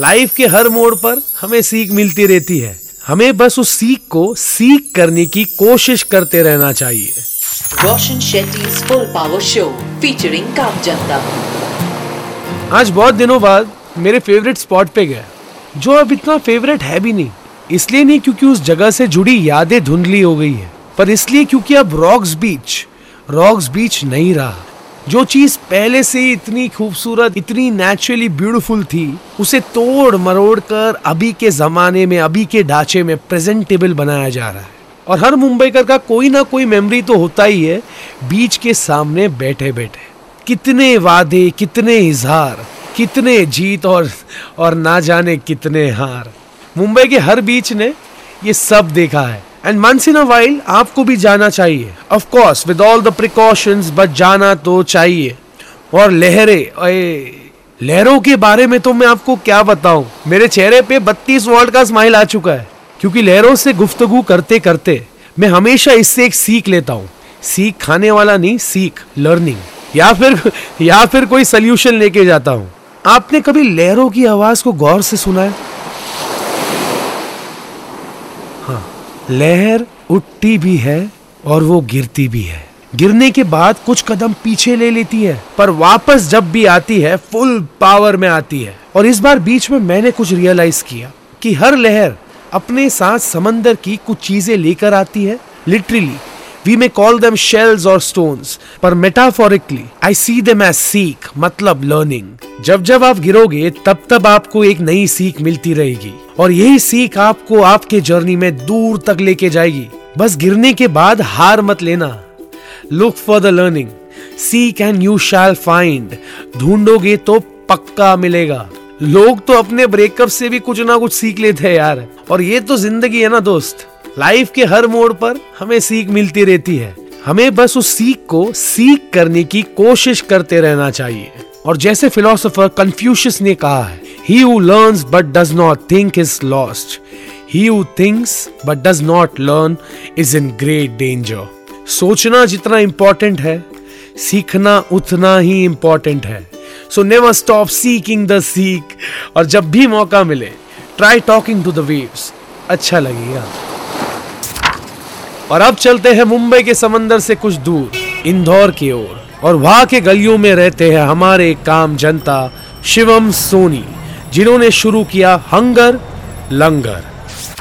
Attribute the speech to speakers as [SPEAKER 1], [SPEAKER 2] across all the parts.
[SPEAKER 1] Life के हर मोड़ पर हमें सीख मिलती रहती है। हमें बस उस सीख को सीख करने की कोशिश करते रहना चाहिए।
[SPEAKER 2] Roshan Shetty's full power show featuring काम जनता।
[SPEAKER 1] आज बहुत दिनों बाद मेरे फेवरेट स्पॉट पे गया। जो अब इतना फेवरेट है भी नहीं। इसलिए नहीं क्योंकि उस जगह से जुड़ी यादें धुंधली हो गई है। पर इसलिए क्योंकि अब रॉक्स बीच रॉक्स बीच नहीं रहा। जो चीज़ पहले से ही इतनी खूबसूरत, इतनी नेचुरली ब्यूटीफुल थी, उसे तोड़ मरोड़ कर अभी के जमाने में, अभी के ढांचे में प्रेजेंटेबल बनाया जा रहा है। और हर मुंबईकर का कोई ना कोई मेमोरी तो होता ही है, बीच के सामने बैठे बैठे कितने वादे, कितने इजहार, कितने जीत और और ना जाने कितने हार। मुंबई के हर बीच ने ये सब देखा है। And once in a while आपको भी जाना चाहिए। Of course with all the precautions but जाना तो चाहिए। और लहरें लहरों के बारे में तो मैं आपको क्या बताऊँ? मेरे चेहरे पे 32 वोल्ट का स्माइल आ चुका है। क्योंकि लहरों से गुफ्तगु करते करते मैं हमेशा इससे एक सीख लेता हूँ। सीख खाने वाला नहीं, सीख लर्निंग या फिर या फिर कोई सोल्यूशन लेके जाता हूँ। आपने कभी लहरों की आवाज़ को गौर से सुना है? हाँ। लहर उठती भी है और वो गिरती भी है। गिरने के बाद कुछ कदम पीछे ले लेती है, पर वापस जब भी आती है फुल पावर में आती है। और इस बार बीच में मैंने कुछ रियलाइज़ किया कि हर लहर अपने साथ समंदर की कुछ चीज़ें लेकर आती है literally we may call them shells और स्टोन्स पर metaphorically I see them as सीख मतलब लर्निंग जब जब आप गिरोगे, तब तब आपको एक नई सीख मिलती रहेगी। और यही सीख आपको आपके जर्नी में दूर तक लेके जाएगी। बस गिरने के बाद हार मत लेना। Look for the learning seek and you shall find ढूंढोगे तो पक्का मिलेगा। लोग तो अपने ब्रेकअप से भी कुछ ना कुछ सीख लेते हैं यार। और ये तो ज़िंदगी है ना, दोस्त। लाइफ के हर मोड़ पर हमें सीख मिलती रहती है। हमें बस उस सीख को सीख करने की कोशिश करते रहना चाहिए। और जैसे फिलोसोफर कंफ्यूशियस ने कहा है he who learns but does not think is lost he who thinks but does not learn is in great danger सोचना जितना इंपॉर्टेंट है, सीखना उतना ही इंपॉर्टेंट है। So never stop seeking the seek और जब भी मौका मिले try talking to the waves अच्छा लगेगा। और अब चलते हैं मुंबई के समंदर से कुछ दूर इंदौर की ओर। और वहाँ के गलियों में रहते हैं हमारे काम जनता शिवम सोनी जिन्होंने शुरू किया hunger langar.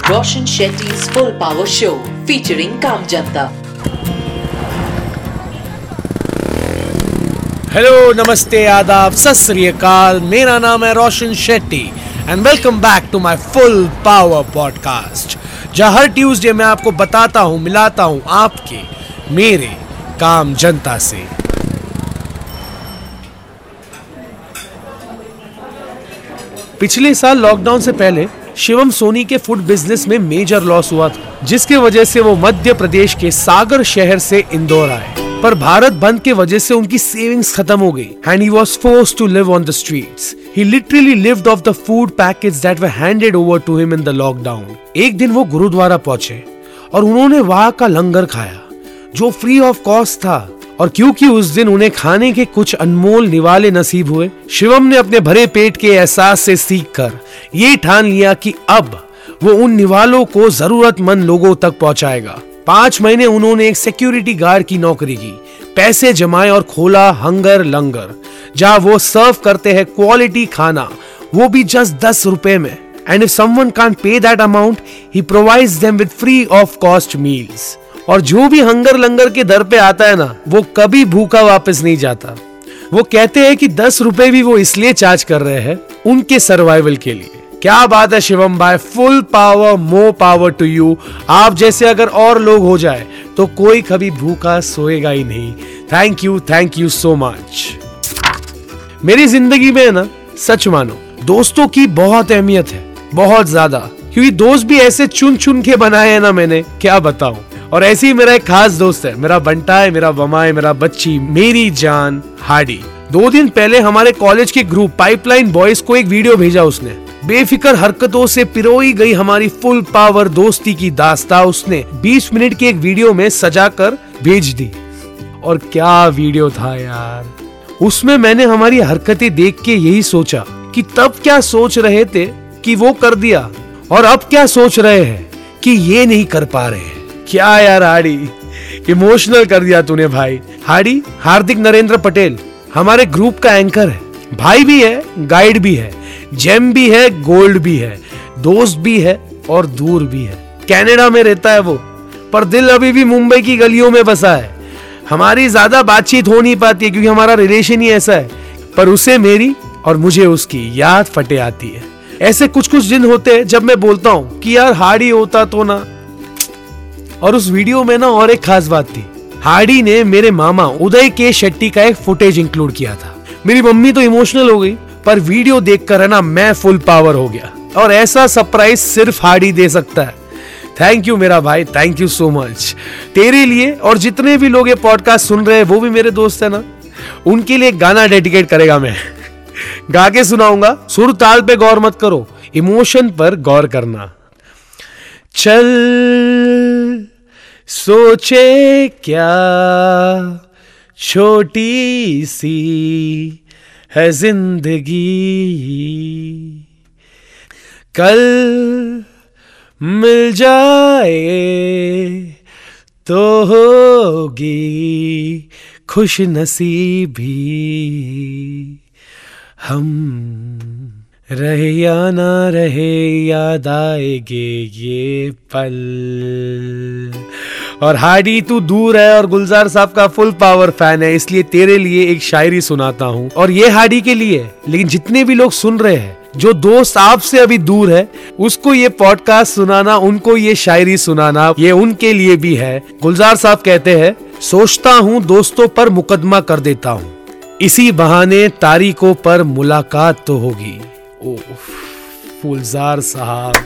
[SPEAKER 2] Roshan Shetty's full power show featuring काम जनता।
[SPEAKER 1] हेलो नमस्ते आदाब सत मेरा नाम है Roshan Shetty and welcome back to my full power podcast जहाँ हर ट्यूसडे मैं आपको बताता हूँ, मिलाता हूँ आपके, मेरे काम जनता से। पिछले साल लॉकडाउन से पहले शिवम सोनी के फ़ूड बिज़नेस में मेजर लॉस हुआ था, जिसके वजह से वो मध्य प्रदेश के सागर शहर से इंदौर आए। पर भारत बंद के वजह से उनकी सेविंग्स खत्म हो गई। And he was forced to live on the streets he literally lived off the food packets that were handed over to him in the lockdown एक दिन वो गुरुद्वारा पहुँचे और उन्होंने वहाँ का लंगर खाया, जो फ्री ऑफ़ कॉस्ट था। और क्योंकि उस दिन उन्हें खाने के कुछ अनमोल निवाले नसीब हुए, शिवम ने अपने भरे पेट के एहसास से सीख कर ये ठान लिया कि अब वो उन निवालों को जरूरतमंद लोगों तक पहुंचाएगा। पाँच महीने उन्होंने एक सिक्योरिटी गार्ड की नौकरी की। पैसे जमाए और खोला हंगर लंगर, जहाँ वो सर्व करते हैं क्वालिटी खाना। वो भी जस्ट दस रुपए में। And if someone can pay that amount he provides them with free of cost meals और जो भी हंगर लंगर के दर पे आता है ना, वो कभी भूखा वापस नहीं जाता। वो कहते हैं कि दस रुपए भी वो इसलिए चार्ज कर रहे हैं, उनके सर्वाइवल के लिए। क्या बात है शिवम भाई? Full power more power to you आप जैसे अगर और लोग हो जाए तो कोई कभी भूखा सोएगा ही नहीं। Thank you thank you so much मेरी ज़िंदगी में ना, सच मानो, दोस्तों की बहुत अहमियत है, बहुत ज़्यादा। क्योंकि दोस्त भी ऐसे चुन चुन के बनाए हैं ना मैंने, क्या बताऊँ? और ऐसे ही मेरा एक खास दोस्त है, मेरा बंटा है, मेरा वमा है, मेरा बच्ची, मेरी जान, हाडी। दो दिन पहले हमारे कॉलेज के ग्रुप, पाइपलाइन बॉयज़ को एक वीडियो भेजा उसने। बेफिक्र हरकतों से पिरोई गई हमारी फुल पावर दोस्ती की दास्ता उसने 20 मिनट की एक वीडियो में सजा कर भेज दी। और क्या वीडियो था यार? उसमें मैंने हमारी हरकतें देख के यही सोचा कि तब क्या सोच रहे थे कि वो कर दिया और अब क्या सोच रहे हैं कि ये नहीं कर पा रहे क्या यार हाड़ी? इमोशनल कर दिया तूने भाई। हाड़ी, हार्दिक नरेंद्र पटेल हमारे ग्रुप का एंकर है। भाई भी है गाइड भी है। जेम भी है गोल्ड भी है, दोस्त भी है और दूर भी है। कनाडा में रहता है वो, पर दिल अभी भी मुंबई की गलियों में बसा है। हमारी ज़्यादा बातचीत हो नहीं पाती है क्योंकि हमारा रिलेशन ही ऐसा है, पर उसे मेरी और मुझे उसकी याद फटे आती है। ऐसे कुछ कुछ दिन होते हैं जब मैं बोलता हूँ कि यार हार्डी होता तो ना। और उस वीडियो में ना और एक खास बात थी। हार्डी ने मेरे मामा उदय के शेट्टी का एक फुटेज इंक्लूड किया था। मेरी मम्मी तो इमोशनल हो गई। पर वीडियो देखकर है ना, मैं फुल पावर हो गया। और ऐसा सरप्राइज़ सिर्फ़ हार्डी दे सकता है। थैंक यू मेरा भाई थैंक यू सो मच तेरे लिए और जितने भी लोग ये पॉडकास्ट सुन रहे हैं, वो भी मेरे दोस्त है ना। उनके लिए गाना डेडिकेट करेगा मैं। गा के सुनाऊँगा। सुर ताल पे गौर मत करो। इमोशन पर गौर करना। चल, सोचे क्या? छोटी सी है ज़िंदगी। कल मिल जाए तो होगी खुश नसीबी हम रहे या ना रहे याद आएगे ये पल। और हाडी, तू दूर है और गुलजार साहब का फुल पावर फ़ैन है, इसलिए तेरे लिए एक शायरी सुनाता हूँ। और ये हाडी के लिए लेकिन जितने भी लोग सुन रहे हैं, जो दोस्त आपसे अभी दूर है, उसको ये पॉडकास्ट सुनाना, उनको ये शायरी सुनाना, ये उनके लिए भी है। गुलजार साहब कहते हैं, सोचता हूँ दोस्तों पर मुकदमा कर देता हूँ। इसी बहाने तारीखों पर मुलाकात तो होगी। फुलजार साहब।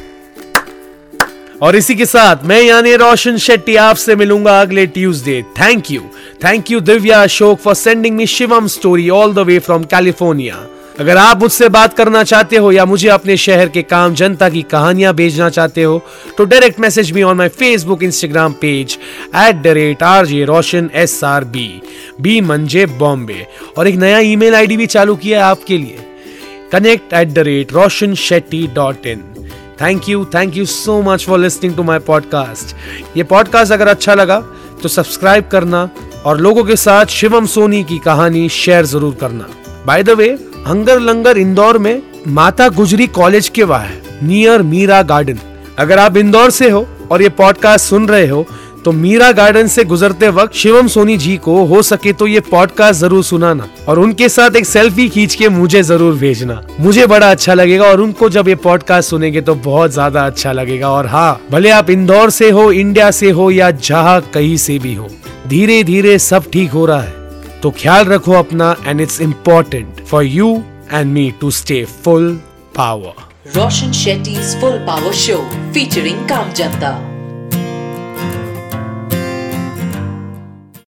[SPEAKER 1] और इसी के साथ मैं यानी रोशन शेट्टी आपसे मिलूँगा अगले Tuesday. Thank you thank you Divya Ashok for sending me Shivam story all the way from California अगर आप मुझसे बात करना चाहते हो या मुझे अपने शहर के काम, जनता की कहानियाँ भेजना चाहते हो तो direct message me on my Facebook Instagram page at the rate R J Roshan S R B B मंजे बॉम्बे और एक नया ईमेल आईडी भी चालू किया है आपके लिए. Connect at the rate Roshan Shetty dot in thank you thank you so much for listening to my podcast ये पॉडकास्ट अगर अच्छा लगा तो सब्सक्राइब करना और लोगों के साथ शिवम सोनी की कहानी शेयर ज़रूर करना। By the way hunger Langar Indore में माता गुजरी कॉलेज के वहाँ नियर मीरा गार्डन अगर आप इंदौर से हो और ये पॉडकास्ट सुन रहे हो तो मीरा गार्डन से गुजरते वक्त शिवम सोनी जी को हो सके तो ये पॉडकास्ट ज़रूर सुनाना और उनके साथ एक सेल्फी खींच के मुझे ज़रूर भेजना। मुझे बड़ा अच्छा लगेगा और उनको जब ये पॉडकास्ट सुनेंगे तो बहुत ज़्यादा अच्छा लगेगा और हाँ भले आप इंदौर से हो, इंडिया से हो या जहाँ कहीं से भी हो धीरे धीरे सब ठीक हो रहा है। तो ख्याल रखो अपना and it's important for you and me to stay full power
[SPEAKER 2] Roshan Shetty full power show featuring काम जनता।